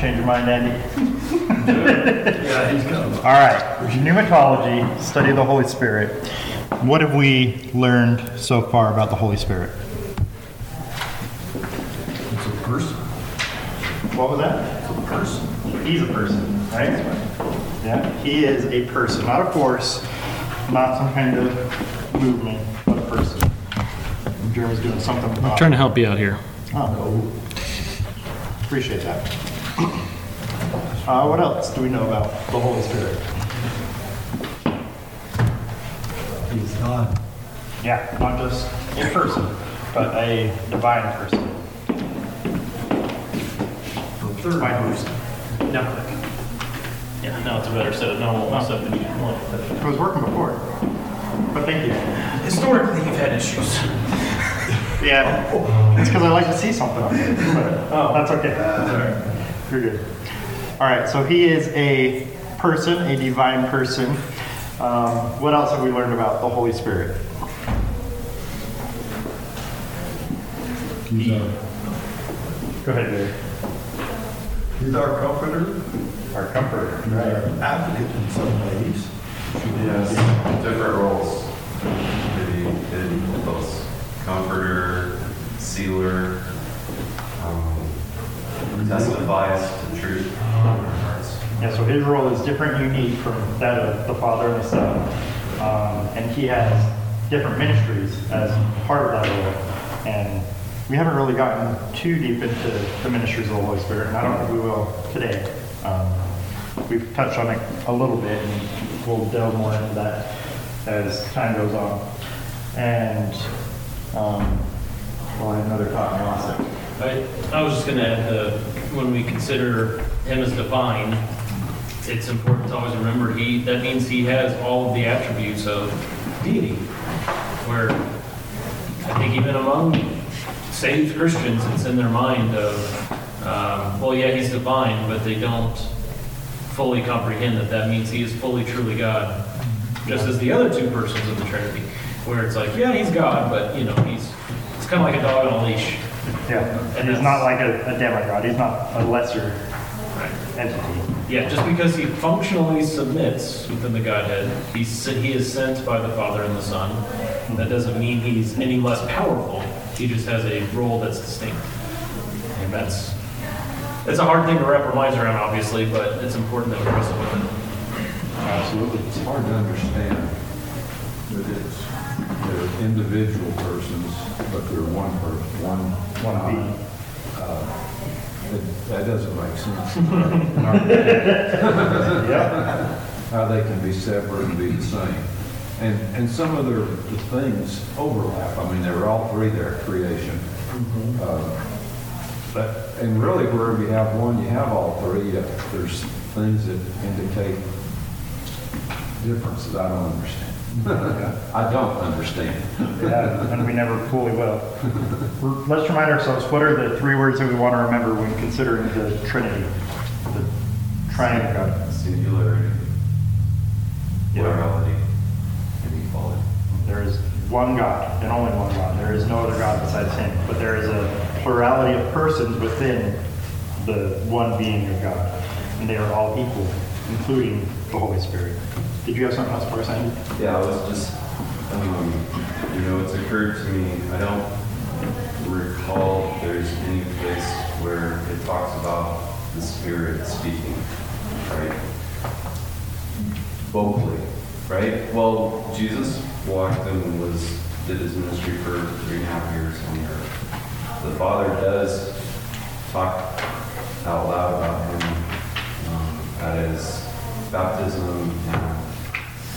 Change your mind, Andy? Yeah, he's coming. All right, pneumatology, study of the Holy Spirit. What have we learned so far about the Holy Spirit? It's a person. What was that? It's a person. He's a person, right? Yeah, he is a person, not a force, not some kind of movement, but a person. Jeremy's doing something I'm trying to help you out here. Oh, appreciate that. Uh, what else do we know about the Holy Spirit? He's God. Yeah, not just a person, but a divine person. The third Divine person. No, Yeah, now it's a better set of normal stuff than you want. it was working before, but thank you. Historically, you've had issues. Yeah, it's because I like to see something on it, but Oh. that's okay. You're good. All right, so he is a person, a divine person. Um, what else have we learned about the Holy Spirit? He's our, Go ahead, Dave. he's our comforter. Our comforter. He's our advocate in some ways. Yes, different roles. Maybe in both comforter, sealer, um, testifies to truth in our hearts. Yeah, so his role is different unique from that of the Father and the Son. Um, and he has different ministries as part of that role. And we haven't really gotten too deep into the ministries of the Holy Spirit, and I don't think we will today. Um, we've touched on it a little bit, and we'll delve more into that as time goes on. And, um, well, I had another thought and I lost it. I, I was just gonna add, uh, when we consider him as divine, it's important to always remember he, that means he has all of the attributes of deity. Where I think even among saved Christians, it's in their mind of, um, well, yeah, he's divine, but they don't fully comprehend that that means he is fully, truly God. Just as the other two persons of the Trinity, where it's like, yeah, he's God, but, you know, he's, it's kind of like a dog on a leash. Yeah, and he's not like a, a demigod, he's not a lesser Right. entity. Yeah, just because he functionally submits within the Godhead, he's, he is sent by the Father and the Son. That doesn't mean he's any less powerful. He just has a role that's distinct. And that's, it's a hard thing to wrap our minds around, obviously, but it's important that we wrestle with it. Absolutely. It's hard to understand that it's, they're individual persons, but they're one person, one. One being. uh, it- That doesn't make sense. Yeah, How they can be separate and be the same. And, and some of their, the things overlap. I mean, they were all three there, creation. Uh, But, and really wherever you have one, you have all three, yet there's things that indicate differences I don't understand. I don't understand. yeah, and we never fully will. Let's remind ourselves, what are the three words that we want to remember when considering the Trinity? The triune God. Singularity, plurality, and equality. There is one God and only one God. There is no other God besides him. But there is a plurality of persons within the one being of God. And they are all equal, including the Holy Spirit. Did you have something else for us, Andy? Yeah, I was just, um, you know, it's occurred to me, I don't recall there's any place where it talks about the Spirit speaking, right? Vocally, right? Well, Jesus walked and was, did his ministry for three and a half years on the earth. The Father does talk out loud about him um, at his baptism and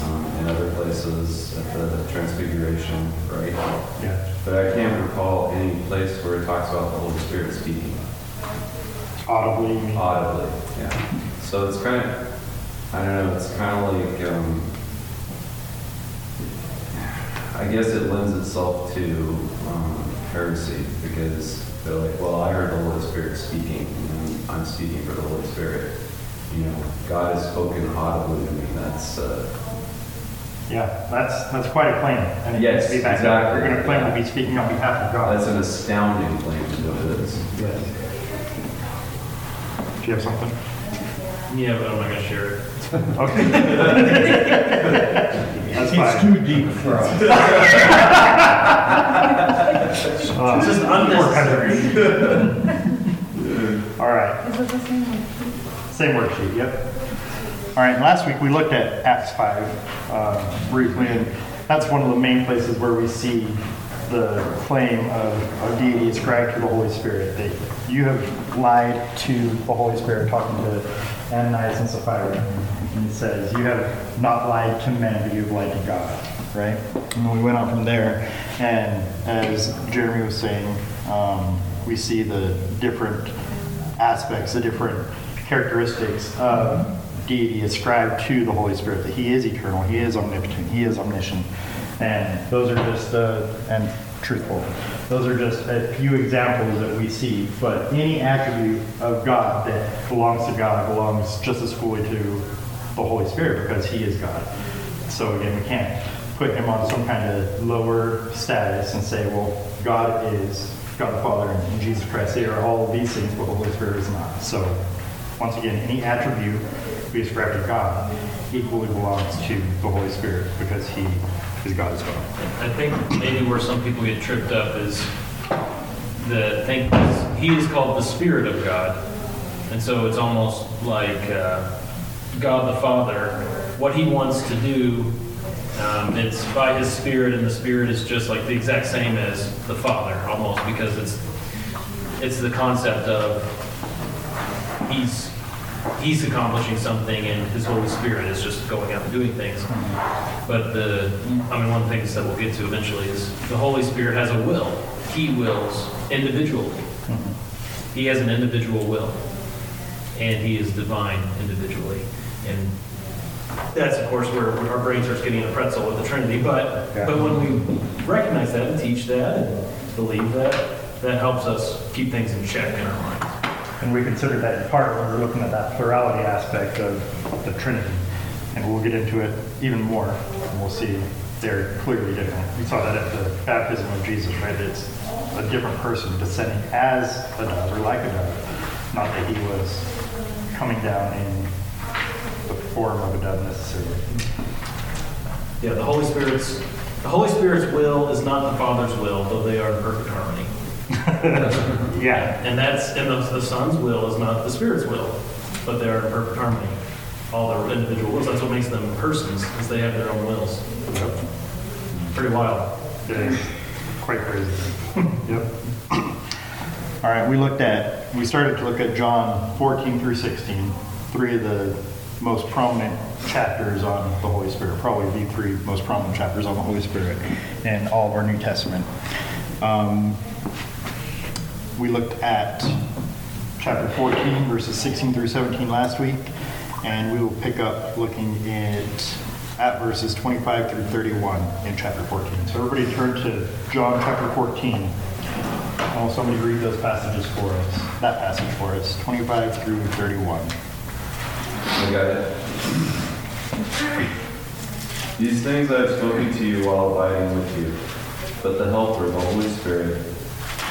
um, in other places at the Transfiguration, right? Yeah. But I can't recall any place where it talks about the Holy Spirit speaking Audibly, you mean? audibly. Yeah. So it's kind of, I don't know, it's kind of like, um, I guess it lends itself to um, heresy because they're like, well, I heard the Holy Spirit speaking, and I'm speaking for the Holy Spirit. You know, God has spoken audibly to me. That's uh, Yeah, that's, that's quite a claim. And it Yes, needs to be backed up. exactly, We're going to claim yeah. to be speaking on behalf of God. that's an astounding claim to what it is. Yes. Do you have something? Yeah, but I'm not gonna share it. Okay. That's It's fine. too deep for us. Uh, It's just unnecessary. All right. Is it the same one? Same worksheet, yep. All right, last week we looked at Acts 5 uh, briefly, and that's one of the main places where we see the claim of, of deity ascribed to the Holy Spirit. That you have lied to the Holy Spirit, talking to Ananias and Sapphira. And it says, You have not lied to men, but you have lied to God, right? And we went on from there, and as Jeremy was saying, um, we see the different aspects, the different characteristics of deity ascribed to the Holy Spirit, that He is eternal, He is omnipotent, He is omniscient. And those are just, uh, and truthful, those are just a few examples that we see. But any attribute of God that belongs to God belongs just as fully to the Holy Spirit because He is God. So again, we can't put Him on some kind of lower status and say, well, God is God the Father and Jesus Christ. They are all these things, but the Holy Spirit is not. So once again, any attribute we ascribe to God equally belongs to the Holy Spirit because He is God as well. I think maybe where some people get tripped up is that think he is called the Spirit of God. And so it's almost like uh, God the Father, what he wants to do, um, it's by his Spirit, and the Spirit is just like the exact same as the Father, almost, because it's, it's the concept of he's, he's accomplishing something and his Holy Spirit is just going out and doing things. But the, I mean, one of the things that we'll get to eventually is the Holy Spirit has a will. He wills individually. He has an individual will. And he is divine individually. And that's, of course, where our brain starts getting a pretzel with the Trinity. But, Yeah. but when we recognize that and teach that and believe that, that helps us keep things in check in our minds. And we consider that in part when we're looking at that plurality aspect of the Trinity. And we'll get into it even more, and we'll see they're clearly different. We saw that at the baptism of Jesus, right? It's a different person descending as a dove or like a dove, not that he was coming down in the form of a dove necessarily. Yeah, the Holy Spirit's, the Holy Spirit's will is not the Father's will, though they are in perfect harmony. Yeah, And that's, and the, the Son's will is not the Spirit's will, but they are in perfect harmony. All their individual wills, that's what makes them persons, is they have their own wills. Yep. Pretty wild. is quite crazy. Yep. All right, we looked at, we started to look at John 14 through 16, three of the most prominent chapters on the Holy Spirit, probably the three most prominent chapters on the Holy Spirit in all of our New Testament. Um, we looked at chapter 14, verses 16 through 17 last week, and we will pick up looking at, at verses 25 through 31 in chapter 14. So everybody turn to John chapter 14. Oh, somebody read those passages for us, that passage for us, 25 through 31. I got it. These things I have spoken to you while abiding with you, but the Helper, the Holy Spirit,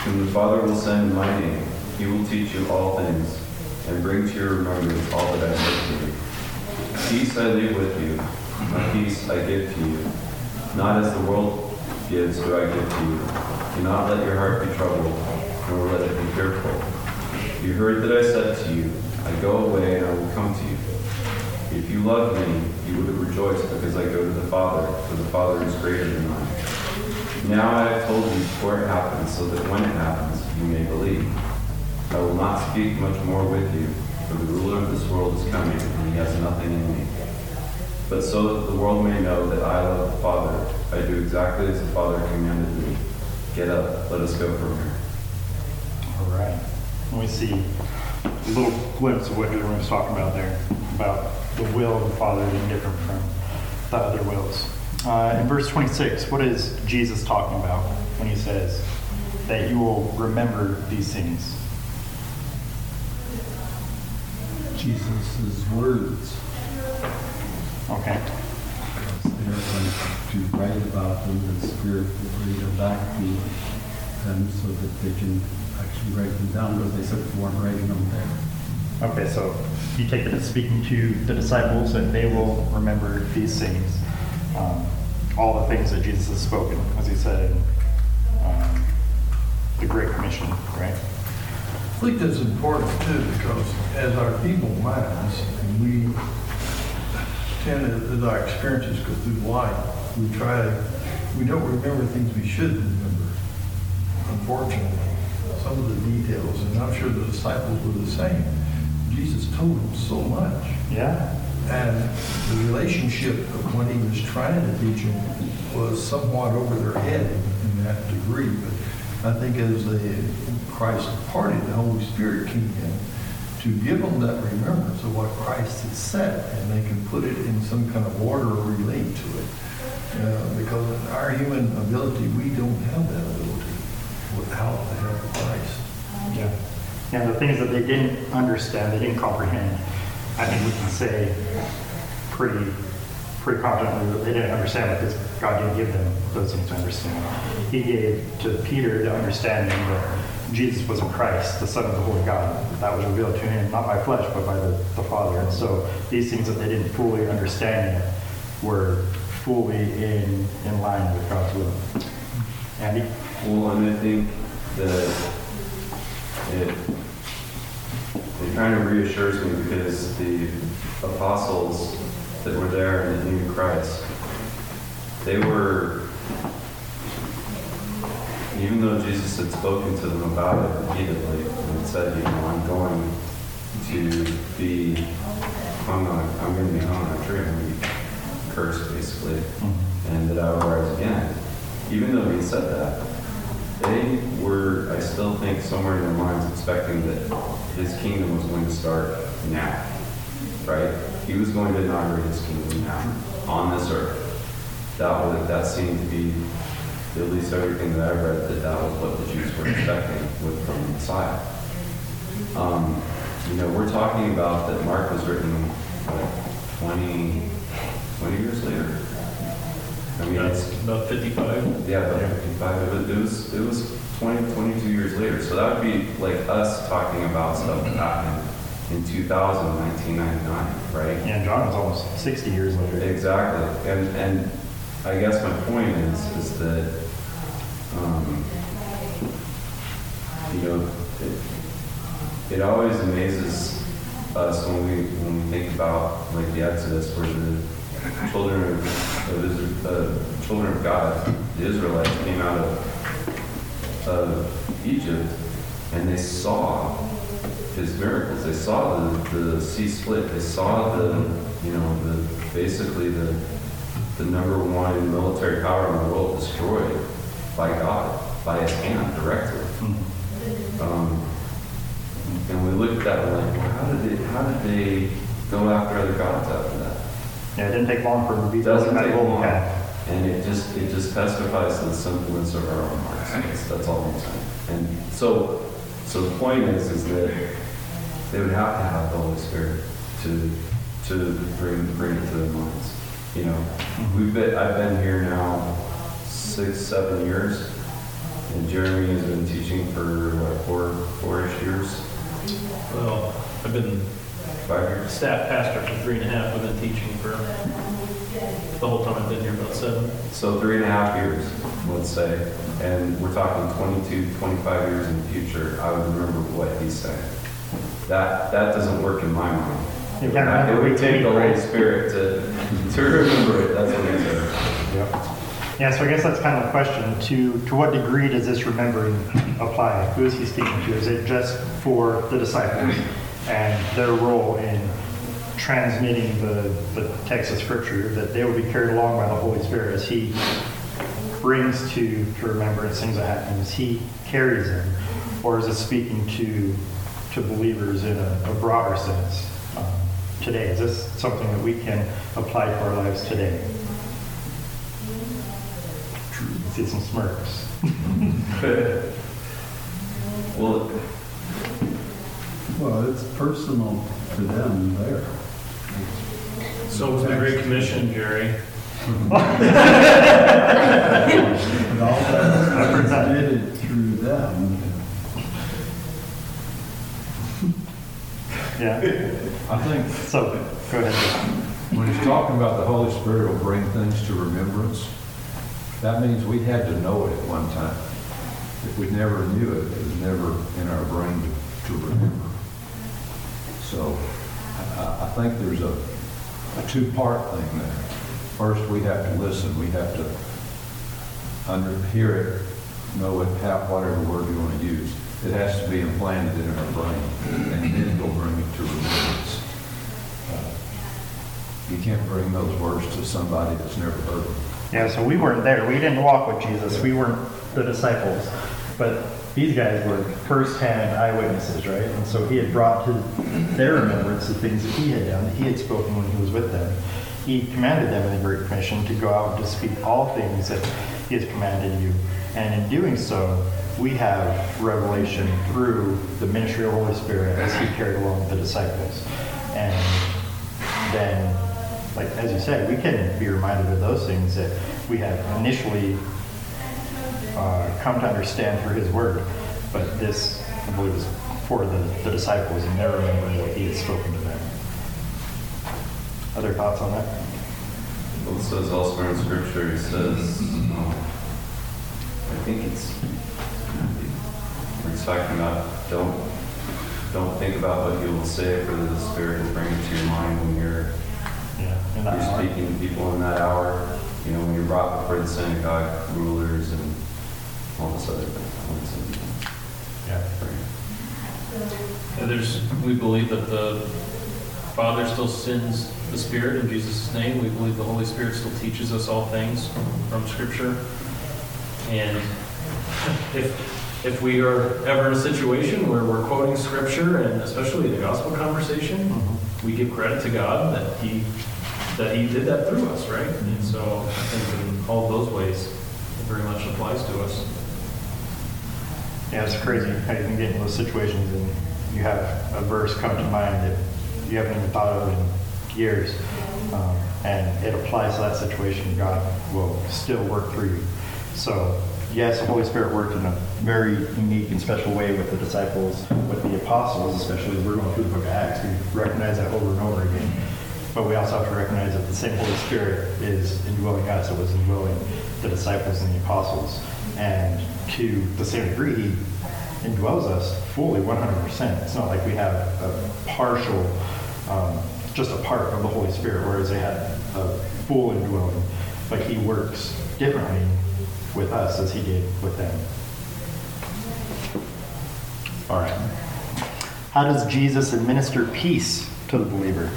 whom the Father will send in my name, he will teach you all things, and bring to your remembrance all that I have said to you. Peace I leave with you, my peace I give to you. Not as the world gives do I give to you. Do not let your heart be troubled, nor let it be fearful. You heard that I said to you, I go away and I will come to you. If you love me, you would rejoice because I go to the Father, for the Father is greater than I. Now I have told you before it happens, so that when it happens, you may believe. I will not speak much more with you, for the ruler of this world is coming, and he has nothing in me. But so that the world may know that I love the Father, I do exactly as the Father commanded me. Get up, let us go from here. All right. And we see a little glimpse of what Jeremy was talking about there, about the will of the Father being different from the other wills. Uh, in verse 26, what is Jesus talking about when he says that you will remember these things? Jesus' words. Okay. To write about them, the Spirit will read them back to them so that they can actually write them down, because they said they weren't writing them there. Okay, so you take it as speaking to the disciples, and they will remember these things, um, all the things that Jesus has spoken, as he said in um, the Great Commission, right? I think that's important too, because as our feeble minds, and we tend, to- as our experiences go through life, we try, to we don't remember things we should remember, unfortunately. Some of the details, and I'm sure the disciples were the same. Jesus told them so much. Yeah? And the relationship of what he was trying to teach them was somewhat over their head in that degree. But I think as the Christ departed, the Holy Spirit came in to give them that remembrance of what Christ had said, and they can put it in some kind of order or relate to it. Uh, because our human ability, we don't have that ability without the help of Christ. Yeah. And the things that they didn't understand, they didn't comprehend, I think we can say pretty, pretty confidently that they didn't understand because God didn't give them those things to understand. He gave to Peter the understanding that Jesus was in Christ, the Son of the Holy God. That was revealed to him, not by flesh, but by the, the Father. And so these things that they didn't fully understand were fully in, in line with God's will. Andy? Well, and I think that it, it kind of reassures me because the apostles that were there and that knew Christ, they were, even though Jesus had spoken to them about it repeatedly and said, you know, I'm going to be hung on, I'm going to be hung on a tree, I'm going to be cursed basically, mm-hmm. and that I will rise again. Even though he said that, they were, still think, somewhere in their minds expecting that his kingdom was going to start now, right? He was going to inaugurate his kingdom now, on this earth. That was, that seemed to be, at least everything that I read, that that was what the Jews were expecting with from the Messiah. Um, you know, we're talking about that Mark was written, what, 20, 20 years later? I mean, it's, That's about 55. yeah, about 55. It was, it was, it was 20, 22 years later. So that would be like us talking about stuff that happened in 2000, 1999, right? Yeah, John was almost 60 years later. Exactly. And, and I guess my point is, is that, um, you know, it, it always amazes us when we, when we think about like the Exodus where the children of, of Israel, uh, children of God, the Israelites came out of, of Egypt and they saw his miracles. They saw the, the sea split. They saw the, you know, the, basically the, the number one military power in the world destroyed by God, by his hand directly. Um, and we look at that and we're like, well, how did they, how did they go after other gods after that? Yeah, it didn't take long for them to be It doesn't take long. calf. And it just, it just testifies to the sinfulness of our own hearts. That's, that's all I'm saying. And so, so the point is, is that they would have to have the Holy Spirit to, to bring, bring it to their minds. You know, mm-hmm. we've been, I've been here now six, seven years, and Jeremy has been teaching for, what, four, four-ish years, Well, I've been five years? staff pastor for three and a half. I've been teaching for the whole time I've been here, about seven. So three and a half years, let's say, and we're talking 22, 25 years in the future, I would remember what he's saying. That, that doesn't work in my mind. You can't remember It would take the week to week, Holy? Spirit to, to remember it, that's what he said. Yeah, so I guess that's kind of the question. To, to what degree does this remembering apply? Who is he speaking to? Is it just for the disciples and their role in transmitting the, the text of scripture, that they will be carried along by the Holy Spirit as he brings to, to remembrance things that happen, as he carries them? Or is it speaking to, to believers in a, a broader sense um, today? Is this something that we can apply to our lives today? See some smirks. Well, Well, it's personal to them there. So was the Great Commission, Jerry. But all that is transmitted through them. Yeah, I think so, go ahead. when he's talking about the Holy Spirit will bring things to remembrance, that means we had to know it at one time. If we never knew it, it was never in our brain to, to remember. So I, think there's a, a two-part thing there. First, we have to listen, we have to under, hear it, know it, have whatever word you want to use. It has to be implanted in our brain, and then we'll bring it to remembrance. Uh, You can't bring those words to somebody that's never heard them. Yeah, so we weren't there. We didn't walk with Jesus. We weren't the disciples. But these guys were firsthand eyewitnesses, right? And so he had brought to their remembrance the things that he had done, that he had spoken when he was with them. He commanded them in the Great Commission to go out and to speak all things that he has commanded you. And in doing so, we have revelation through the ministry of the Holy Spirit as he carried along the disciples. And then, like, as you said, we can be reminded of those things that we have initially uh, come to understand through his word. But this, I believe, is for the, the disciples and they're remembering what he had spoken to them. Other thoughts on that? Well, it says elsewhere in scripture, it says, um, I think it's, it's talking about, don't, don't think about what you will say, for the Spirit will bring it to your mind when you're, Yeah. you're hour. speaking to people in that hour. You know, when you're brought before the synagogue rulers and all this other thing. Yeah. And There's, we believe that the Father still sends the Spirit in Jesus' name. We believe the Holy Spirit still teaches us all things from Scripture. And if, if we are ever in a situation where we're quoting Scripture, and especially the gospel conversation, mm-hmm. we give credit to God that He, that He did that through us, right? And mm-hmm. so I think in all those ways, it very much applies to us. Yeah, it's crazy how you can get in those situations and you have a verse come to mind that you haven't even thought of in years. Um, and it applies to that situation. God will still work through you. So, yes, the Holy Spirit worked in a very unique and special way with the disciples, with the apostles, especially as we're going through the book of Acts. We recognize that over and over again. But we also have to recognize that the same Holy Spirit is indwelling us. It was indwelling the disciples and the apostles. And to the same degree, he indwells us fully 100%. It's not like we have a partial, um, just a part of the Holy Spirit, whereas they had a full indwelling. But he works differently with us as he did with them. All right. How does Jesus administer peace to the believer?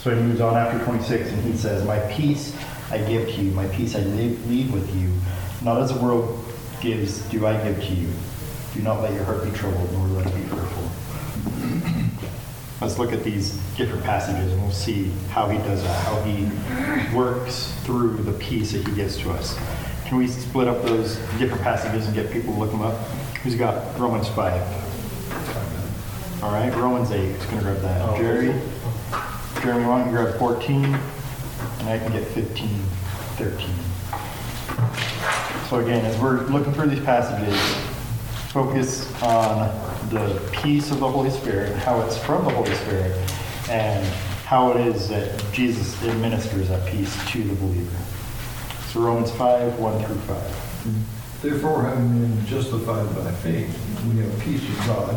So he moves on after 26 and he says, My peace I give to you, my peace I leave, leave with you. Not as the world gives, do I give to you. Do not let your heart be troubled, nor let it be fearful. Let's look at these different passages and we'll see how he does that, how he works through the peace that he gives to us. Can we split up those different passages and get people to look them up? Who's got Romans 5? All right, Romans 8. Who's going to grab that? Oh. Jerry? Jeremy, why don't you grab 14? And I can get 15, 13. So again, as we're looking through these passages, focus on the peace of the Holy Spirit, and how it's from the Holy Spirit, and how it is that Jesus administers that peace to the believer. So Romans 5, 1 through 5. Therefore, having been justified by faith, we have peace with God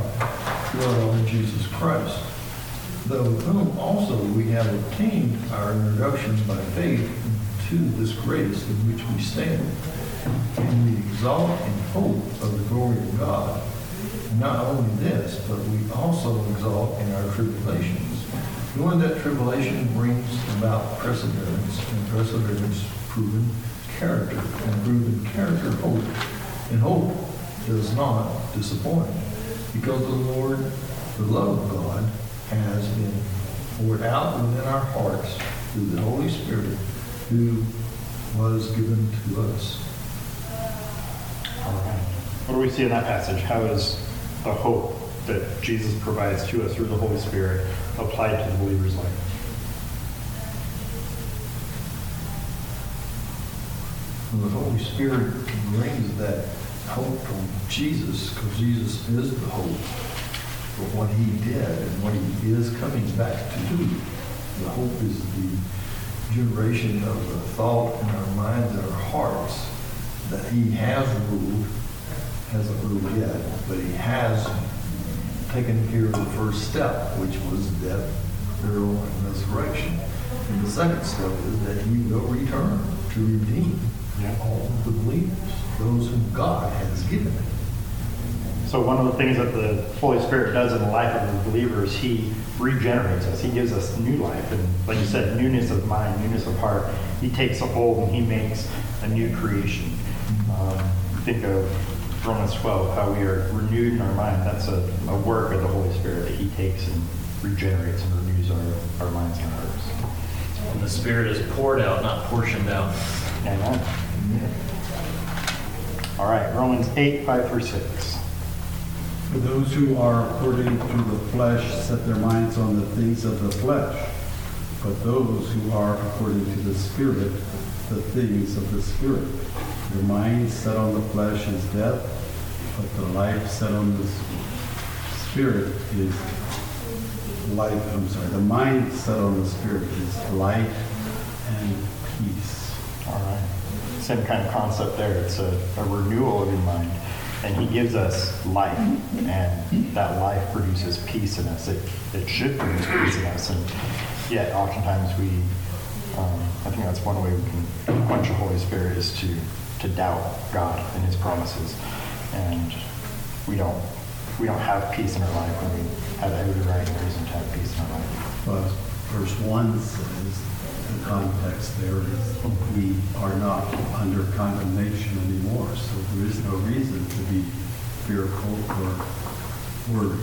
through our Lord Jesus Christ, though whom also we have obtained our introduction by faith to this grace in which we stand. And we exalt in hope of the glory of God. Not only this, but we also exalt in our tribulations, knowing that tribulation brings about perseverance, and perseverance proven character, and proven character hope. And hope does not disappoint, because the Lord, the love of God, has been poured out within our hearts through the Holy Spirit, who was given to us. What do we see in that passage? How is the hope that Jesus provides to us through the Holy Spirit applied to the believer's life? And the Holy Spirit brings that hope from Jesus, because Jesus is the hope. for what he did and what he is coming back to do. The hope is the generation of the thought in our minds and our hearts that he has ruled, hasn't ruled yet, but he has taken care of the first step, which was death, burial, and resurrection. And the second step is that he will return to redeem Yeah. all of the believers, those whom God has given him. So one of the things that the Holy Spirit does in the life of the believer is He regenerates us. He gives us new life, and like you said, newness of mind, newness of heart. He takes a hold and He makes a new creation. Um, think of Romans 12, how we are renewed in our mind. That's a, a work of the Holy Spirit that He takes and regenerates and renews our, our minds and hearts. And the Spirit is poured out, not portioned out. Amen. All right, Romans 8, 5 through 6. For those who are according to the flesh set their minds on the things of the flesh, but those who are according to the Spirit, the things of the Spirit. The mind set on the flesh is death, but the life set on the Spirit is life, I'm sorry, the mind set on the Spirit is life and peace. All right. Same kind of concept there. It's a, a renewal of your mind. And he gives us life, and that life produces peace in us. It, it should produce peace in us. And yet, oftentimes, we, um, I think that's one way we can quench the Holy Spirit is to, to doubt God and his promises. And we don't, we don't have peace in our life when we have every right and reason to have peace in our life. But verse 1 says, the context there is, we are not under condemnation anymore, so there is no reason to be fearful or worried.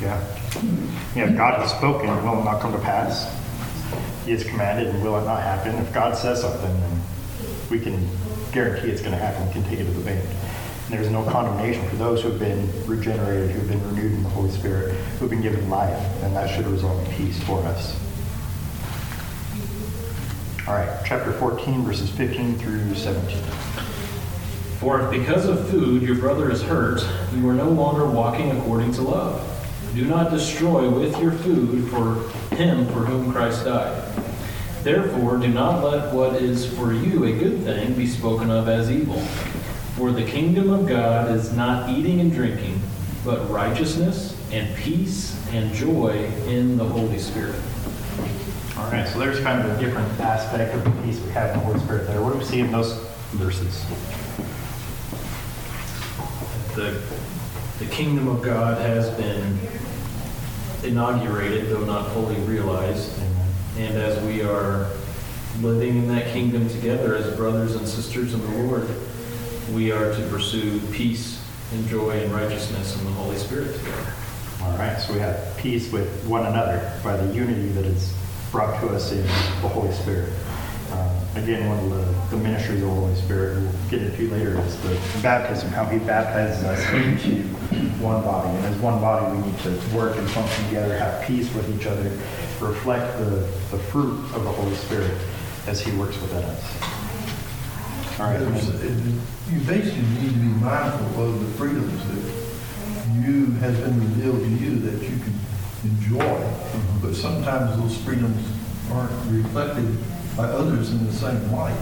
Yeah. Yeah, God has spoken, will it not come to pass? He has commanded, and will it not happen? If God says something, then we can guarantee it's going to happen. It to the bank. And there's no condemnation for those who have been regenerated, who have been renewed in the Holy Spirit, who have been given life, and that should result in peace for us. All right, chapter 14, verses 15 through 17. For if because of food your brother is hurt, you are no longer walking according to love. Do not destroy with your food for him for whom Christ died. Therefore, do not let what is for you a good thing be spoken of as evil. For the kingdom of God is not eating and drinking, but righteousness and peace and joy in the Holy Spirit. All right, so there's kind of a different aspect of the peace we have in the Holy Spirit there. What do we see in those verses? the, the kingdom of God has been inaugurated, though not fully realized. And as we are living in that kingdom together as brothers and sisters in the Lord, we are to pursue peace and joy and righteousness in the Holy Spirit together. All right, so we have peace with one another by the unity that is brought to us in the Holy Spirit. Um, Again, one of the, the ministries of the Holy Spirit we'll get into later is the baptism, how he baptizes us into one body. And as one body, we need to work and function together, have peace with each other, reflect the, the fruit of the Holy Spirit as he works within us. All right, You basically need to be mindful of the freedoms that you, has been revealed to you that you can enjoy, mm-hmm. but sometimes those freedoms aren't reflected by others in the same light.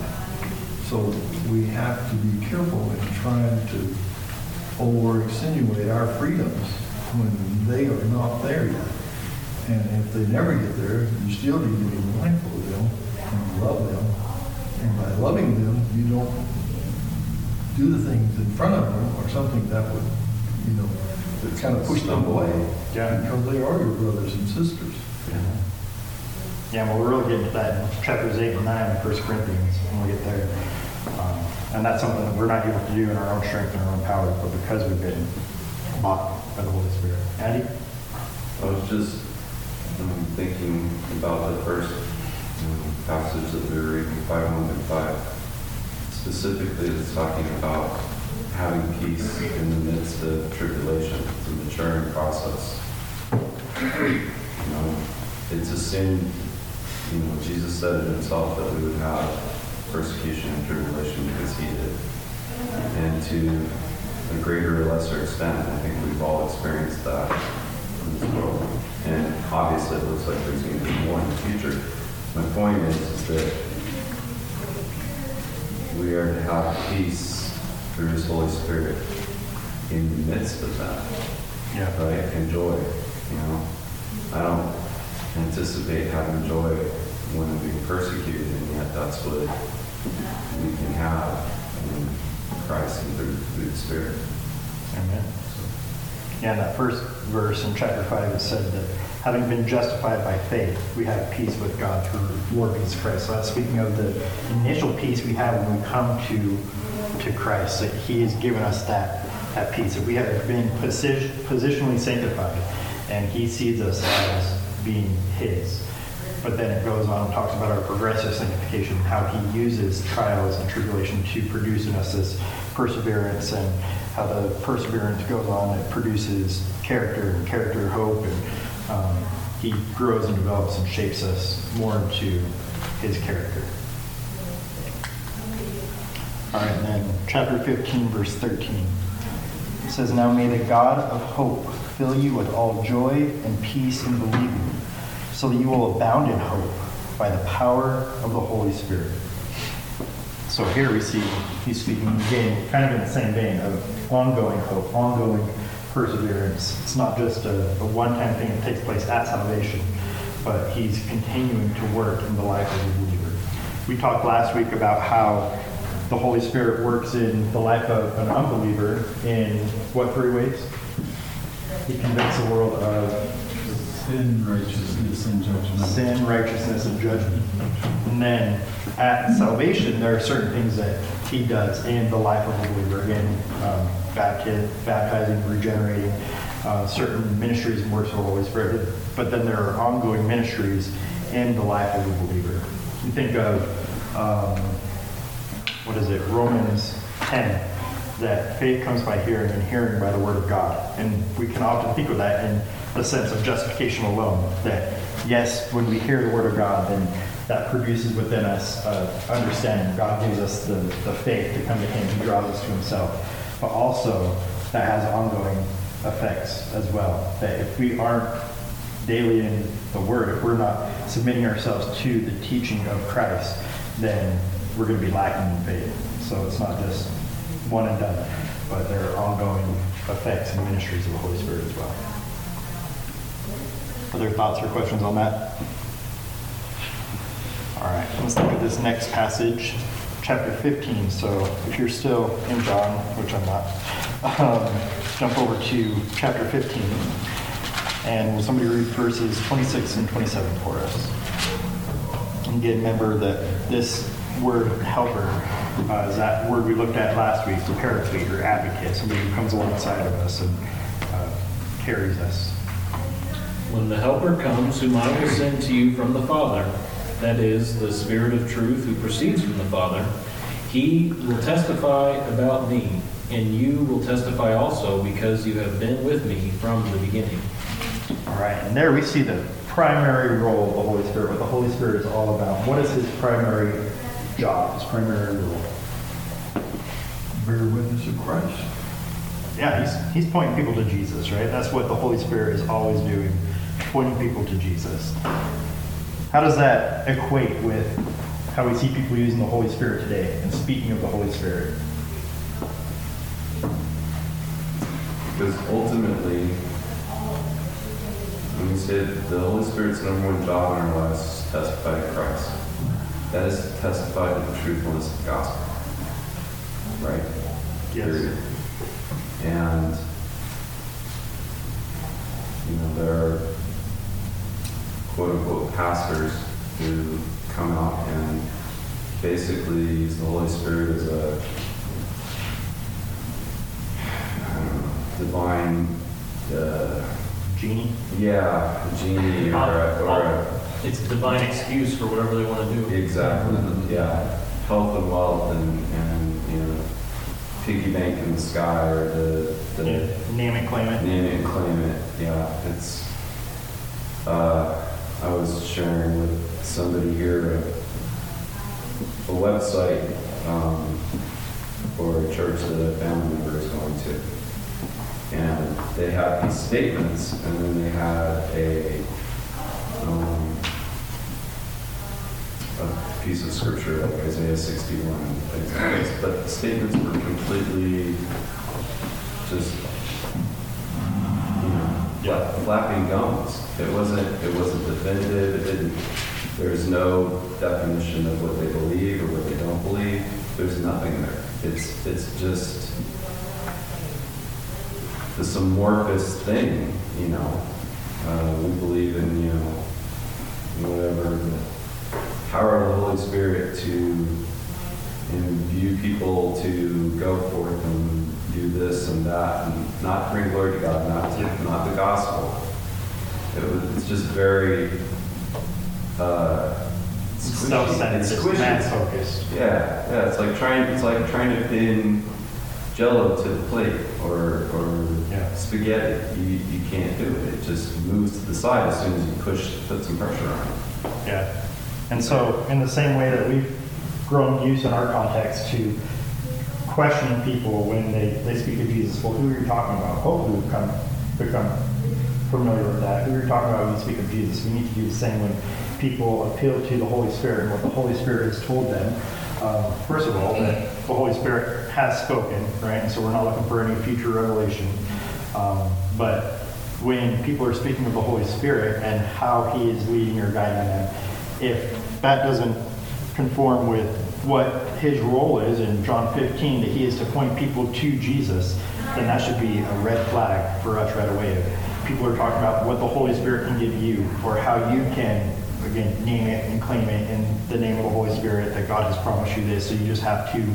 So we have to be careful in trying to or insinuate our freedoms when they are not there yet. And if they never get there, you still need to be mindful of them and love them. And by loving them, you don't do the things in front of them or something that would, you know, that kind of push them away. Yeah. Because they are your brothers and sisters. Yeah, Yeah, well, we're really getting to that in chapters 8 and 9 of 1 Corinthians when we get there. Um, And that's something that we're not able to do in our own strength and our own power, but because we've been bought by the Holy Spirit. Andy? I was just um, thinking about the first passage that we were reading, 5, 1 and 5. Specifically, it's talking about having peace in the midst of tribulation. It's a maturing process. You know, it's a sin, you know, Jesus said it himself that we would have persecution and tribulation because he did. And to a greater or lesser extent, I think we've all experienced that obviously it looks like there's going to be more in the future. My point is, is that we are to have peace through His Holy Spirit in the midst of that Yeah. right? And joy, you know? I don't anticipate having joy when I'm being persecuted, and yet that's what we can have in Christ and through, through the Spirit. Amen. Yeah, that first verse in chapter 5, it said that having been justified by faith, we have peace with God through Lord Jesus Christ. So that's speaking of the initial peace we have when we come to, to Christ, that He has given us that, that peace, that we have been posi- positionally sanctified, and He sees us as being His. But then it goes on and talks about our progressive sanctification, how he uses trials and tribulation to produce in us this perseverance, and how the perseverance goes on, it produces character, and character, hope, and um, he grows and develops and shapes us more into his character. All right, and then chapter 15, verse 13. It says, Now may the God of hope fill you with all joy and peace in believing, so that you will abound in hope by the power of the Holy Spirit. So here we see he's speaking again, kind of in the same vein of ongoing hope, ongoing perseverance. It's not just a, a one-time thing that takes place at salvation, but he's continuing to work in the life of the believer. We talked last week about how the Holy Spirit works in the life of an unbeliever in what three ways? He convicts the world of Sin, righteousness, and judgment. sin, righteousness, and judgment. And then at salvation, there are certain things that he does in the life of a believer. Again, um, bapti- baptizing, regenerating, uh, certain ministries and works are always Spirit. But then there are ongoing ministries in the life of a believer. You think of, um, what is it, Romans 10, that faith comes by hearing and hearing by the word of God. And we can often think of that in the sense of justification alone, that yes, when we hear the word of God, then that produces within us uh, understanding. God gives us the, the faith to come to him. He draws us to himself. But also, that has ongoing effects as well. That if we aren't daily in the Word, if we're not submitting ourselves to the teaching of Christ, then we're going to be lacking in faith. So it's not just one and done, but there are ongoing effects and ministries of the Holy Spirit as well. Other thoughts or questions on that? All right, let's look at this next passage, chapter 15. So if you're still in John, which I'm not, um, jump over to chapter 15. And will somebody read verses 26 and 27 for us? And again, remember that this word helper uh, is that word we looked at last week, the paraclete or advocate, somebody who comes alongside of us and uh, carries us. When the Helper comes, whom I will send to you from the Father, that is, the Spirit of truth who proceeds from the Father, he will testify about me, and you will testify also because you have been with me from the beginning. All right, and there we see the primary role of the Holy Spirit, what the Holy Spirit is all about. What is his primary job, his primary role? Bear witness of Christ. Yeah, he's, he's pointing people to Jesus, right? That's what the Holy Spirit is always doing, pointing people to Jesus. How does that equate with how we see people using the Holy Spirit today and speaking of the Holy Spirit? Because ultimately, when we say the Holy Spirit's number one job in our lives is to testify to Christ. That is to testify to the truthfulness of the gospel. Right? Yes. Period. And, you know, there are quote unquote pastors who come out and basically use the Holy Spirit as a know, divine, uh, Genie? yeah, genie or a, or a It's a divine excuse for whatever they want to do. Exactly, yeah. Health and wealth and, and, you know, piggy bank in the sky or the, the Name it, claim it. name it and claim it, yeah, it's, uh, I was sharing with somebody here a, a website um, for a church that a family member is going to. And they had these statements, and then they had a, um, a piece of scripture like Isaiah 61. But the statements were completely just fla- flapping gums. It wasn't, it wasn't definitive, it didn't, there's no definition of what they believe or what they don't believe. There's nothing there. It's, it's just this amorphous thing, you know. Uh, we believe in, you know, whatever, the power of the Holy Spirit to imbue people to go forth and do this and that, and not bring glory to God, not, to- not the gospel. It was, it's just very, uh, self-centered, man-focused. Yeah, yeah, it's like trying, it's like trying to pin jello to the plate or, or Yeah. spaghetti. You, you can't do it. It just moves to the side as soon as you push, put some pressure on it. Yeah. And so, in the same way that we've grown used in our context to questioning people when they, they speak of Jesus, well, who are you talking about? Hopefully, we've come, become familiar with that. Who are you talking about when you speak of Jesus? We need to do the same when people appeal to the Holy Spirit and what the Holy Spirit has told them. Um, first of all, that the Holy Spirit has spoken, right? And so we're not looking for any future revelation. Um, but when people are speaking of the Holy Spirit and how He is leading or guiding them, if that doesn't conform with what His role is in John 15, that He is to point people to Jesus, then that should be a red flag for us right away. If people are talking about what the Holy Spirit can give you or how you can, again, name it and claim it in the name of the Holy Spirit, that God has promised you this, so you just have to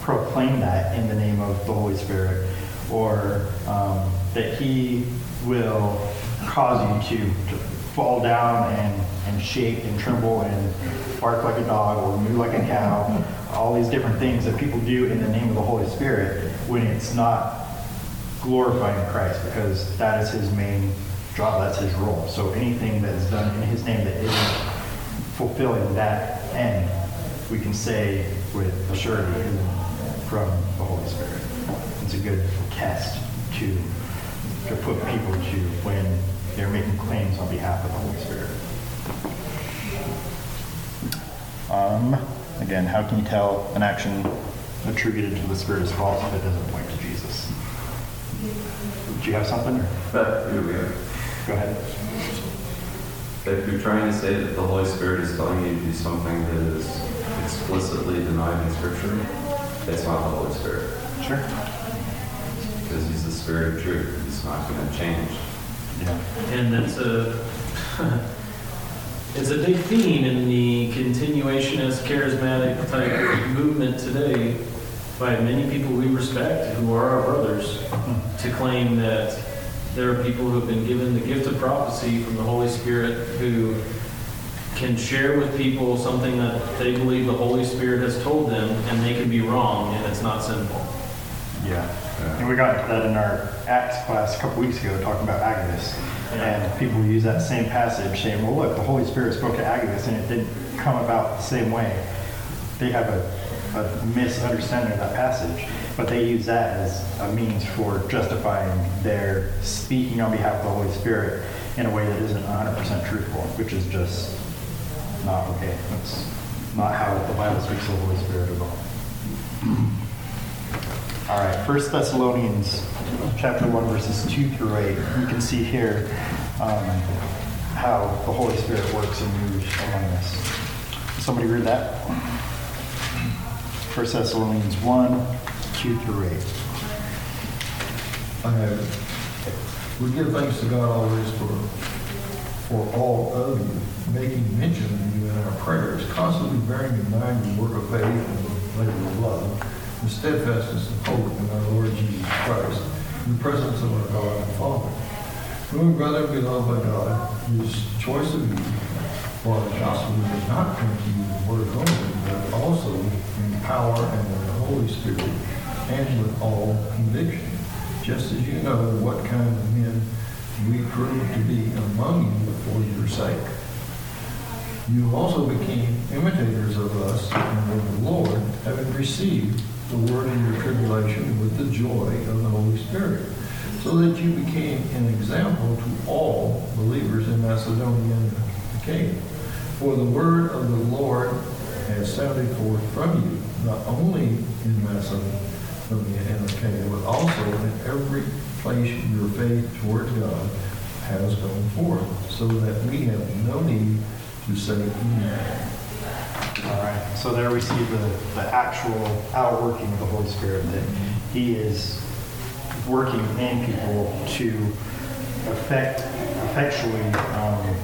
proclaim that in the name of the Holy Spirit, or um, that He will cause you to, to fall down and, and shake and tremble and bark like a dog or moo like a cow, all these different things that people do in the name of the Holy Spirit when it's not glorifying Christ because that is His main job, that's His role. So anything that is done in His name that isn't fulfilling that end, we can say with assurity from the Holy Spirit. It's a good test to, to put people to when they're making claims on behalf of the Holy Spirit. Um, again, how can you tell an action attributed to the Spirit is false if it doesn't point to Jesus? Do you have something? Or? But here we go. Go ahead. If you're trying to say that the Holy Spirit is telling you to do something that is explicitly denied in Scripture, it's not the Holy Spirit. Sure. Because He's the Spirit of truth. He's not going to change. Yeah. And it's a, it's a big theme in the continuationist charismatic type movement today by many people we respect who are our brothers to claim that there are people who have been given the gift of prophecy from the Holy Spirit who can share with people something that they believe the Holy Spirit has told them and they can be wrong and it's not sinful. Yeah. And we got into that in our Acts class a couple weeks ago, talking about Agabus. And people use that same passage saying, well, look, the Holy Spirit spoke to Agabus and it didn't come about the same way. They have a, a misunderstanding of that passage, but they use that as a means for justifying their speaking on behalf of the Holy Spirit in a way that isn't 100% truthful, which is just not okay. That's not how the Bible speaks of the Holy Spirit at all. All right, First Thessalonians, chapter 1, verses 2 through 8. You can see here um, how the Holy Spirit works and moves among us. Somebody read that? First Thessalonians 1, 2 through 8. I have. We give thanks to God always for, for all of you, making mention of you in our prayers, constantly bearing in mind the work of faith and the labor of love, the steadfastness of hope in our Lord Jesus Christ, in the presence of our God and Father. Whom, brother, beloved by God, his choice of you, for the gospel does not come to you in word only, but also in power and in the Holy Spirit, and with all conviction just as you know what kind of men we proved to be among you for your sake. You also became imitators of us and of the Lord, having received the word in your tribulation with the joy of the Holy Spirit, so that you became an example to all believers in Macedonia and Achaia. For the word of the Lord has sounded forth from you, not only in Macedonia and Achaia, but also in every place your faith towards God has gone forth, so that we have no need to say anything. All right, so there we see the, the actual outworking of the Holy Spirit, that He is working in people to affect, effectually, um,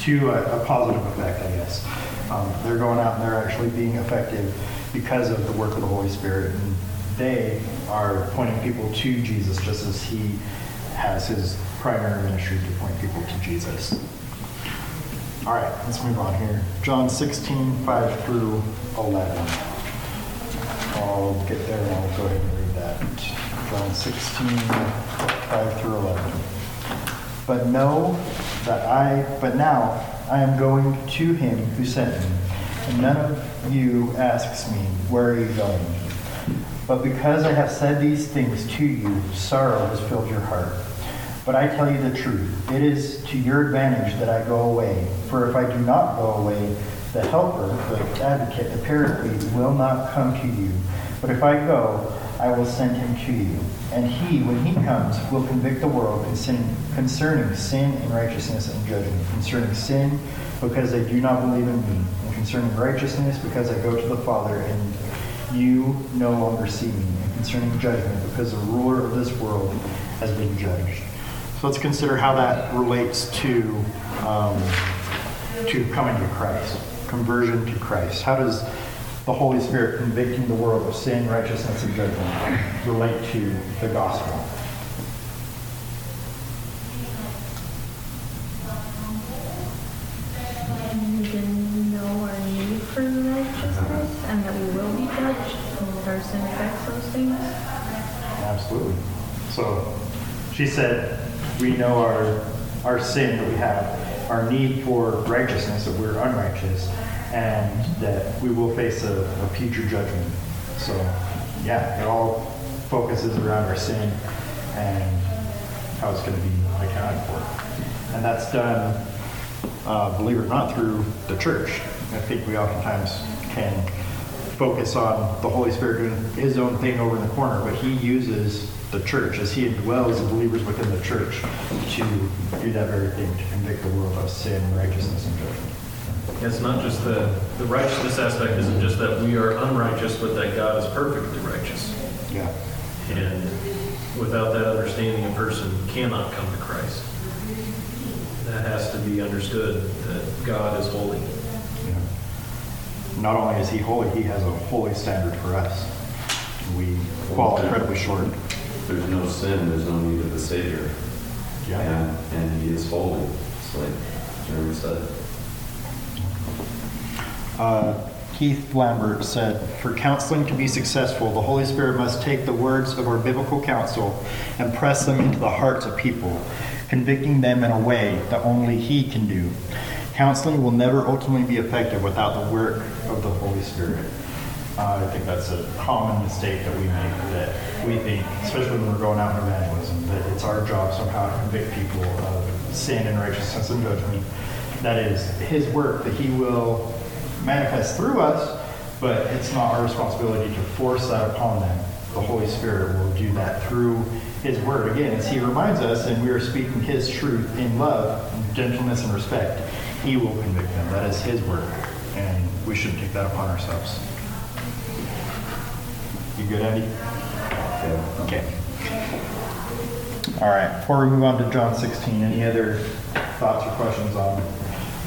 to a, a positive effect, I guess. Um, they're going out and they're actually being effective because of the work of the Holy Spirit. And they are pointing people to Jesus just as He has His primary ministry to point people to Jesus. All right, let's move on here. John 16, 5 through 11. I'll get there and I'll go ahead and read that. John 16, 5 through 11. But know that I, but now I am going to him who sent me, and none of you asks me, Where are you going? But because I have said these things to you, sorrow has filled your heart. But I tell you the truth, it is to your advantage that I go away. For if I do not go away, the Helper, the Advocate, the Paraclete, will not come to you. But if I go, I will send him to you. And he, when he comes, will convict the world concerning, concerning sin and righteousness and judgment. Concerning sin, because they do not believe in me. And concerning righteousness, because I go to the Father and you no longer see me. And concerning judgment, because the ruler of this world has been judged. So let's consider how that relates to um, to coming to Christ, conversion to Christ. How does the Holy Spirit convicting the world of sin, righteousness, and judgment relate to the gospel? We can know our need for righteousness and that we will be judged and that our sin affects those things. Absolutely. So she said, we know our, our sin that we have, our need for righteousness, that we're unrighteous, and that we will face a, a future judgment. So, yeah, it all focuses around our sin and how it's going to be accounted for. And that's done, uh, believe it or not, through the church. I think we oftentimes can focus on the Holy Spirit doing his own thing over in the corner, but he uses the church as he indwells the believers within the church to do that very thing, to convict the world of sin, righteousness, and judgment. It's not just the, the righteousness aspect isn't just that we are unrighteous, but that God is perfectly righteous. Yeah. And without that understanding, a person cannot come to Christ. That has to be understood, that God is holy. Not only is he holy, he has a holy standard for us. We fall incredibly short. There's no sin, there's no need of a Savior. Yeah. And, and He is holy, it's like Jeremy said. Uh, Heath Lambert said, For counseling to be successful, the Holy Spirit must take the words of our biblical counsel and press them into the hearts of people, convicting them in a way that only He can do. Counseling will never ultimately be effective without the work of the Holy Spirit. Uh, I think that's a common mistake that we make, that we think, especially when we're going out in evangelism, that it's our job somehow to convict people of sin and righteousness and judgment. That is His work that He will manifest through us, but it's not our responsibility to force that upon them. The Holy Spirit will do that through His Word. Again, as He reminds us, and we are speaking His truth in love, gentleness, and respect, He will convict them. That is His work, and we shouldn't take that upon ourselves. You good, Andy? Okay. All right, before we move on to John 16, any other thoughts or questions on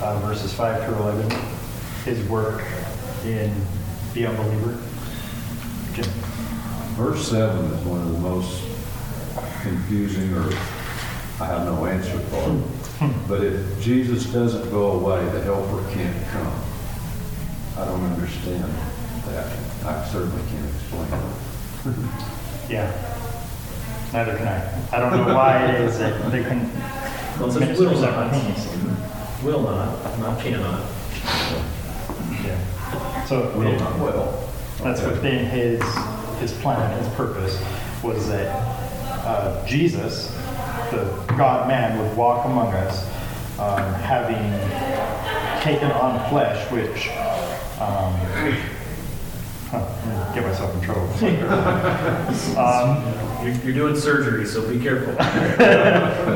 uh, verses 5 through 11? His work in the unbeliever? Jim? Verse 7 is one of the most confusing, or I have no answer for. But if Jesus doesn't go away, the helper can't come. I don't understand that. I certainly can't explain it. Yeah. Neither can I. I don't know why it is that they can. Well, it says ministers will have not. opinions. Will not, not cannot. Yeah. So Will it- not well. That's Okay. within his, his plan, his purpose, was that uh, Jesus, the God-man, would walk among us um, having taken on flesh, which, um, huh, get myself in trouble. Um, You're, you're doing surgery, so be careful.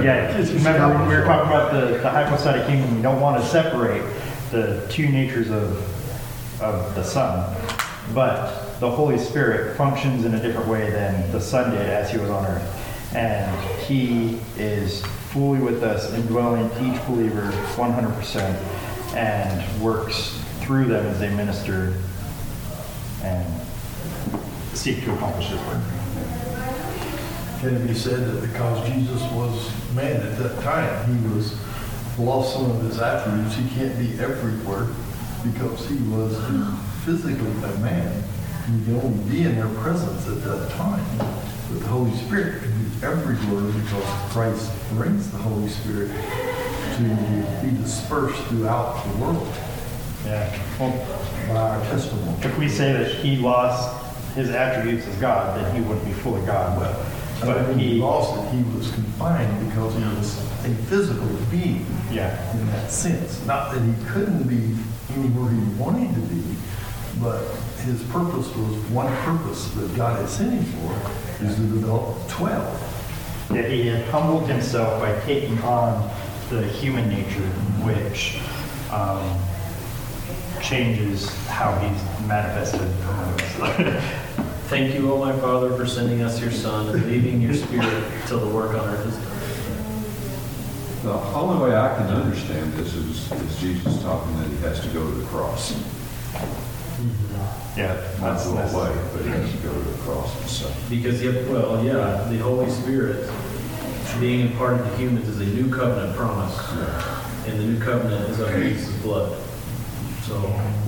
Yeah, remember when we were talking about the, the hypostatic kingdom, we don't want to separate the two natures of, of the Son. But the Holy Spirit functions in a different way than the Son did as he was on earth. And he is fully with us, indwelling each believer 100%, and works through them as they minister and seek to accomplish his work. Can it be said that because Jesus was man at that time, he was lost some of his attributes, he can't be everywhere because he was physically a man. He can only be in their presence at that time. But the Holy Spirit be everywhere because Christ brings the Holy Spirit to be dispersed throughout the world Yeah. Well, by our testimony. If we say that he lost his attributes as God, then he wouldn't be fully God. Well, But but he he, lost it, he was confined because he was a physical being. yeah, in that sense. Not that he couldn't be anywhere he wanted to be, but his purpose was one purpose that God had sent him for, is to develop 12. Yeah, he had humbled himself by taking on the human nature, which um, changes how he's manifested among us. Thank you, O my Father, for sending us your Son and leaving your Spirit till the work on earth is done. The only way I can understand this is, is Jesus talking that he has to go to the cross. Yeah, Not that's, go that's, away, but he has to go to the cross himself. Because, yeah, well, yeah, the Holy Spirit being imparted to humans is a new covenant promise. And the new covenant is of Jesus' blood. So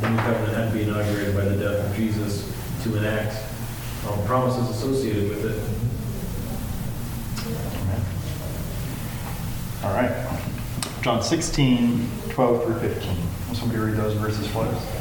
the new covenant had to be inaugurated by the death of Jesus to enact all the promises associated with it. Mm-hmm. all right. John 16, 12 through 15. Will somebody read those verses for us?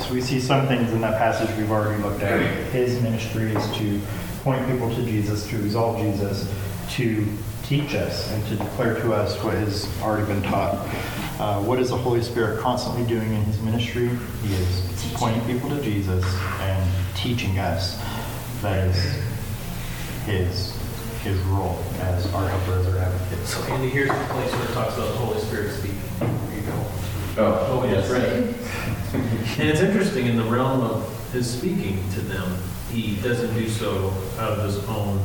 So we see some things in that passage we've already looked at. His ministry is to point people to Jesus, to exalt Jesus, to teach us and to declare to us what has already been taught. Uh, what is the Holy Spirit constantly doing in his ministry? He is pointing people to Jesus and teaching us. That is his his role as our helper, as our advocate. So Andy, here's the place where it talks about the Holy Spirit speaking. There you go. Oh, yes. right. And it's interesting, in the realm of his speaking to them, he doesn't do so out of his own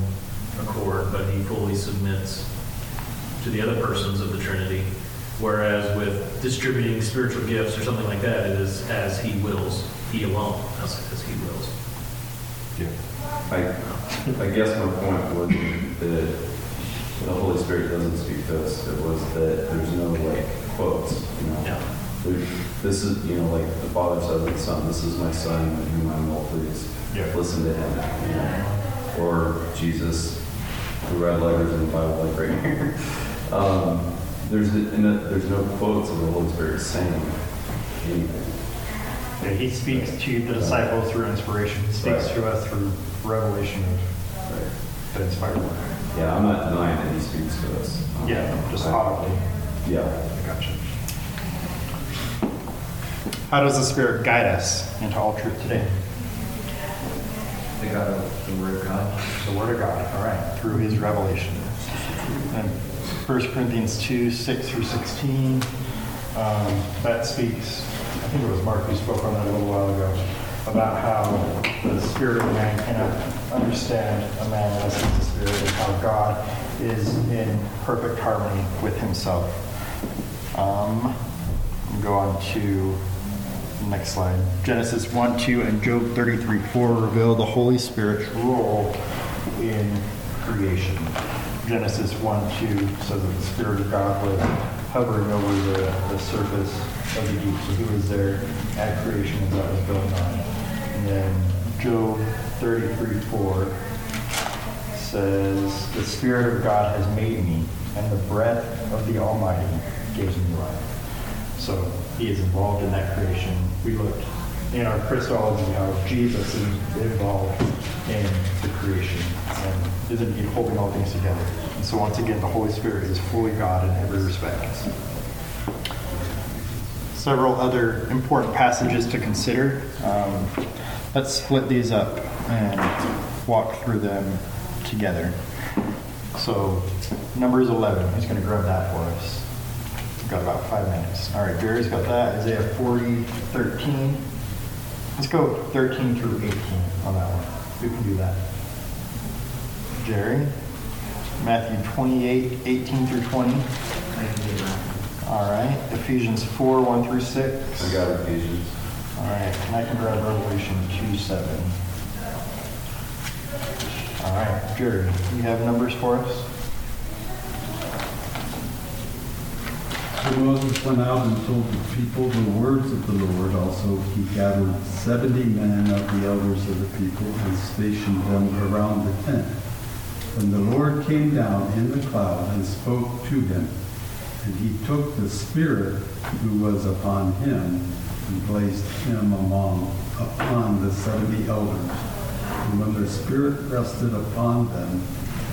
accord, but he fully submits to the other persons of the Trinity. Whereas with distributing spiritual gifts or something like that, it is as he wills, he alone, as, as he wills. Yeah. I, I guess my point wasn't that the Holy Spirit doesn't speak to us. It was that there's no like quotes, you know. Yeah. This is, you know, like the Father says to the Son, this is my Son in whom I'm well pleased. Yeah. Listen to him, you know. Or Jesus, who read letters in the Bible like right here. Um, there's, that- there's no quotes of the Holy Spirit saying anything. Yeah, he speaks to the disciples through inspiration. He speaks Right. to us through revelation of Right. the inspired word. Yeah, I'm not denying that he speaks to us. Um, Yeah, just audibly. Yeah. Gotcha. How does the Spirit guide us into all truth today? They got the word of God. The Word of God, all right, through His revelation. And 1 Corinthians 2, 6 through 16, um, that speaks, I think it was Mark who spoke on that a little while ago, about how the spirit of man cannot understand a man unless he's a spirit, and how God is in perfect harmony with himself. Um, Go on to the next slide. Genesis 1, 2, and Job 33, 4 reveal the Holy Spirit's role in creation. Genesis 1, 2 says that the Spirit of God was hovering over the, the surface of the deep. So he was there at creation as that was going on. And then Job 33 4 says, The Spirit of God has made me, and the breath of the Almighty gives me life. So he is involved in that creation. We looked in our Christology how Jesus is involved in the creation and is indeed holding all things together. And so once again, the Holy Spirit is fully God in every respect. Several other important passages to consider. Um, let's split these up and walk through them together. So, Numbers 11, who's going to grab that for us? Got about five minutes. All right, Gary's got that. Isaiah 40, 13. Let's go 13 through 18 on that one. We can do that? Jerry? Matthew 28, 18 through 20. All right. Ephesians 4, 1 through 6. I got Ephesians. All right. And I can grab Revelation 2, 7. All right. Jerry, you have numbers for us? Moses went out and told the people the words of the Lord. Also, he gathered seventy men of the elders of the people and stationed them around the tent. When the Lord came down in the cloud and spoke to him, and he took the Spirit who was upon him and placed him among upon the seventy elders. And when the Spirit rested upon them,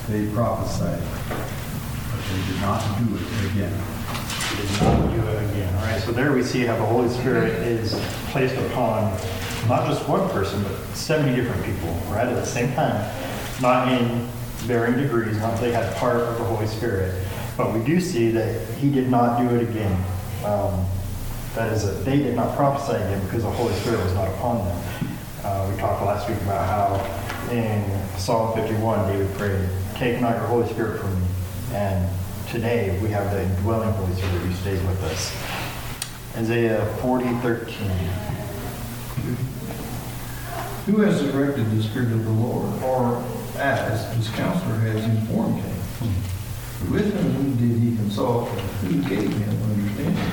they prophesied, but they did not do it again. Did not do it again. All right, so there we see how the Holy Spirit is placed upon not just one person, but 70 different people, right, at the same time. Not in varying degrees, not they had part of the Holy Spirit. But we do see that he did not do it again. Um, that is, that they did not prophesy again because the Holy Spirit was not upon them. Uh, we talked last week about how in Psalm 51, David prayed, Take not your Holy Spirit from me. And today we have the indwelling Holy Spirit who stays with us. Isaiah 40, 13. Who has directed the Spirit of the Lord, or as his counselor has informed him? With whom did he consult, who gave him understanding?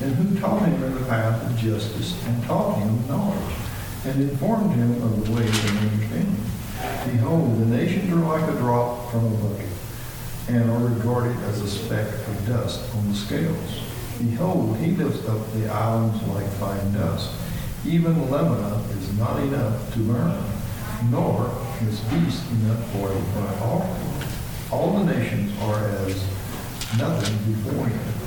And who taught him in the path of justice, and taught him knowledge, and informed him of the ways of understanding? Behold, the nations are like a drop from a bucket, and are regarded as a speck of dust on the scales. Behold, he lifts up the islands like fine dust. Even Lebanon is not enough to burn, nor is beast enough for a burnt offering. All the nations are as nothing before him.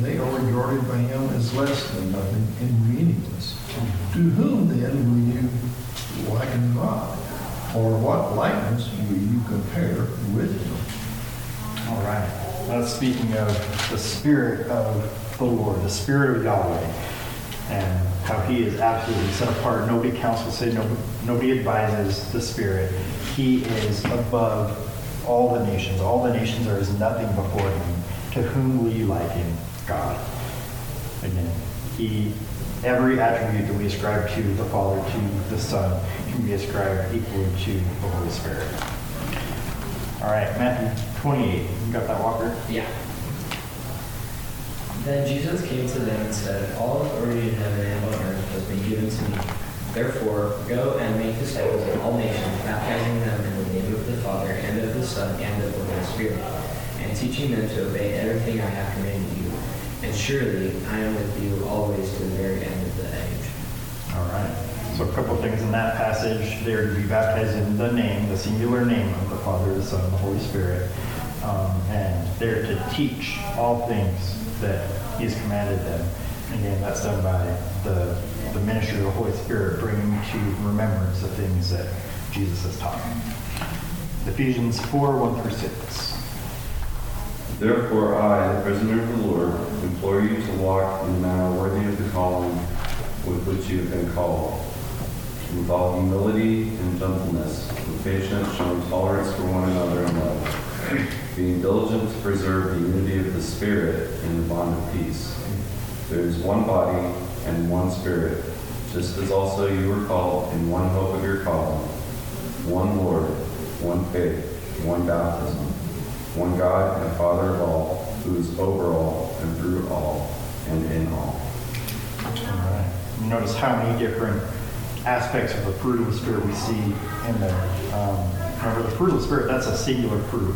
They are regarded by him as less than nothing and meaningless. To whom then will you liken God? Or what likeness will you compare with him? All right. That's speaking of the Spirit of the Lord, the Spirit of Yahweh, and how He is absolutely set apart. Nobody counsels Him, nobody, nobody advises the Spirit. He is above all the nations. All the nations are as nothing before Him. To whom will you liken God? Again, He, every attribute that we ascribe to the Father, to the Son, can be ascribed equally to the Holy Spirit. All right, Matthew 28. You got that, Walker? Yeah. Then Jesus came to them and said, All authority in heaven and on earth has been given to me. Therefore, go and make disciples of all nations, baptizing them in the name of the Father, and of the Son, and of the Holy Spirit, and teaching them to obey everything I have commanded you. And surely I am with you always to the very end of the age. All right. So a couple things in that passage. They are to be baptized in the name, the singular name of the Father, the Son, and the Holy Spirit. Um, and they're to teach all things that He has commanded them. Again, that's done by the, the ministry of the Holy Spirit, bringing to remembrance the things that Jesus has taught. Ephesians 4, 1 through 6. Therefore, I, the prisoner of the Lord, implore you to walk in a manner worthy of the calling with which you have been called, all humility and gentleness, with patience, showing tolerance for one another in love, being diligent to preserve the unity of the Spirit in the bond of peace. There is one body and one Spirit, just as also you were called in one hope of your calling, one Lord, one faith, one baptism, one God and Father of all, who is over all and through all and in all. Alright. Notice how many different aspects of the fruit of the Spirit we see in there. Um, Remember, the fruit of the Spirit, that's a singular fruit,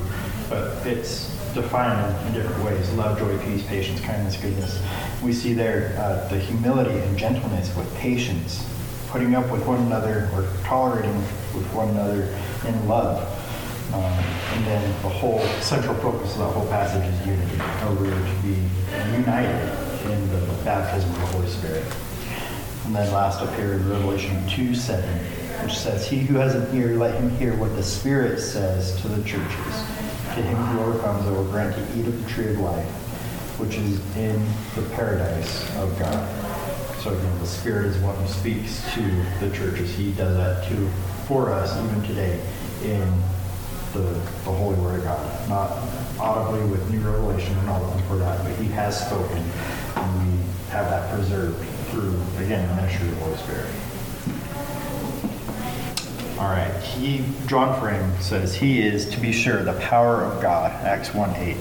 but it's defined in- in different ways. Love, joy, peace, patience, kindness, goodness. We see there uh, the humility and gentleness with patience, putting up with one another or tolerating with one another in love. Um, And then the whole central focus of the whole passage is unity, how we are to be united in the baptism of the Holy Spirit. And then last up here in Revelation 2 7, which says, He who has an ear, let him hear what the Spirit says to the churches. To him who overcomes, I will grant to eat of the tree of life, which is in the paradise of God. So again, the Spirit is one who speaks to the churches. He does that too for us, even today, in the, the Holy Word of God. Not audibly with new revelation, we're not looking for that, but He has spoken, and we have that preserved through, again, the ministry of the Holy Spirit. All right, he, John Frame says, He is, to be sure, the power of God, Acts 1 8,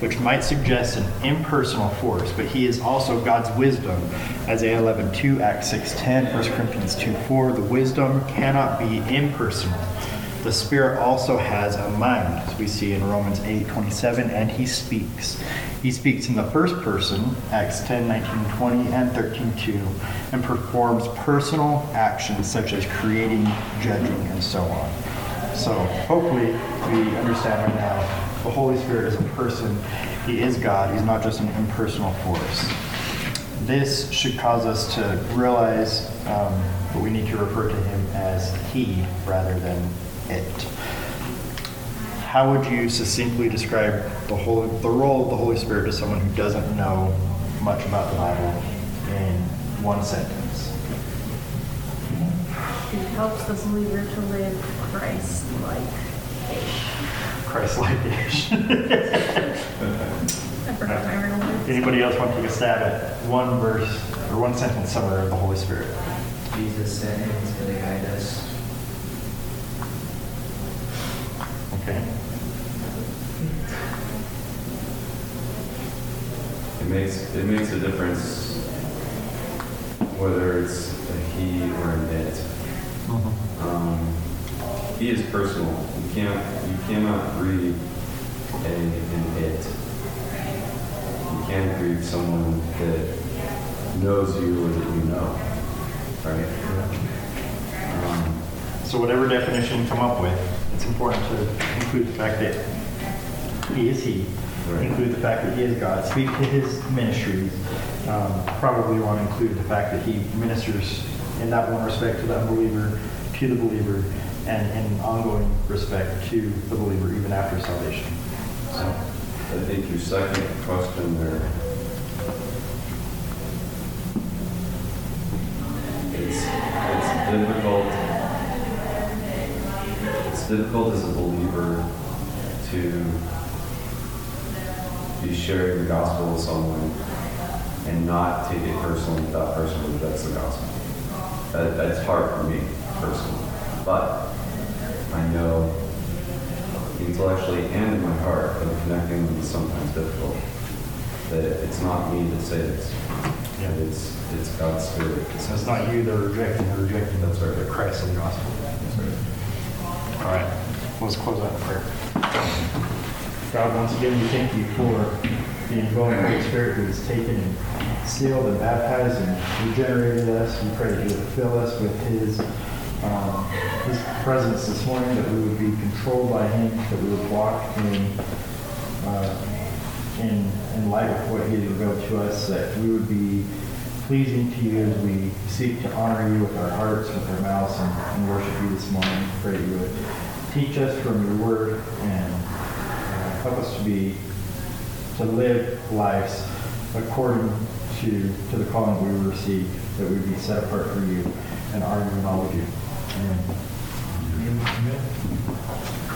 which might suggest an impersonal force, but He is also God's wisdom, Isaiah 11 2, Acts 6 10, 1 Corinthians 2 4. The wisdom cannot be impersonal. The Spirit also has a mind, as we see in Romans 8 27, and He speaks. He speaks in the first person, Acts 10 19 20, and 13 2, and performs personal actions such as creating, judging, and so on. So hopefully we understand right now the Holy Spirit is a person. He is God. He's not just an impersonal force. This should cause us to realize um, that we need to refer to him as he rather than it. How would you succinctly describe the whole the role of the Holy Spirit to someone who doesn't know much about the Bible in one sentence? It helps the believer to live Christ-like. Christ-like-ish. I forgot my real words. Anybody else want to take a stab at one verse or one sentence summary of the Holy Spirit? Jesus said him, he's going to guide us. Okay. It makes, it makes a difference whether it's a he or a it. Um, he is personal. You can't, you cannot grieve a, an it. You can't grieve someone that knows you or that you know, right? Um, So whatever definition you come up with, it's important to include the fact that he is he. Right. Include the fact that he is God. Speak to his ministry. Um, probably want to include the fact that he ministers in that one respect to the unbeliever, to the believer, and in ongoing respect to the believer even after salvation. So, I think your second question there, it's, it's difficult, it's difficult as a believer to be sharing the gospel with someone and not take it personally that person rejects the gospel. That, that's hard for me personally, but I know intellectually and in my heart, that connecting them is sometimes difficult. That it's not me that saves, Yeah. it's, it's God's Spirit. so it's not you they're rejecting, they're rejecting That's right. the Christ of the gospel. All right, let's close out in prayer. God, once again, we thank you for the indwelling Holy Spirit who has taken and sealed and baptized and regenerated us. We pray that you would fill us with his, um, his presence this morning, that we would be controlled by him, that we would walk in, uh, in, in light of what he has revealed to us, that we would be pleasing to you as we seek to honor you with our hearts, with our mouths, and, and worship you this morning. Pray that you would teach us from your word and uh, help us to be to live lives according to to the calling we received, that we be set apart for you and honor and all of you. Amen. Amen.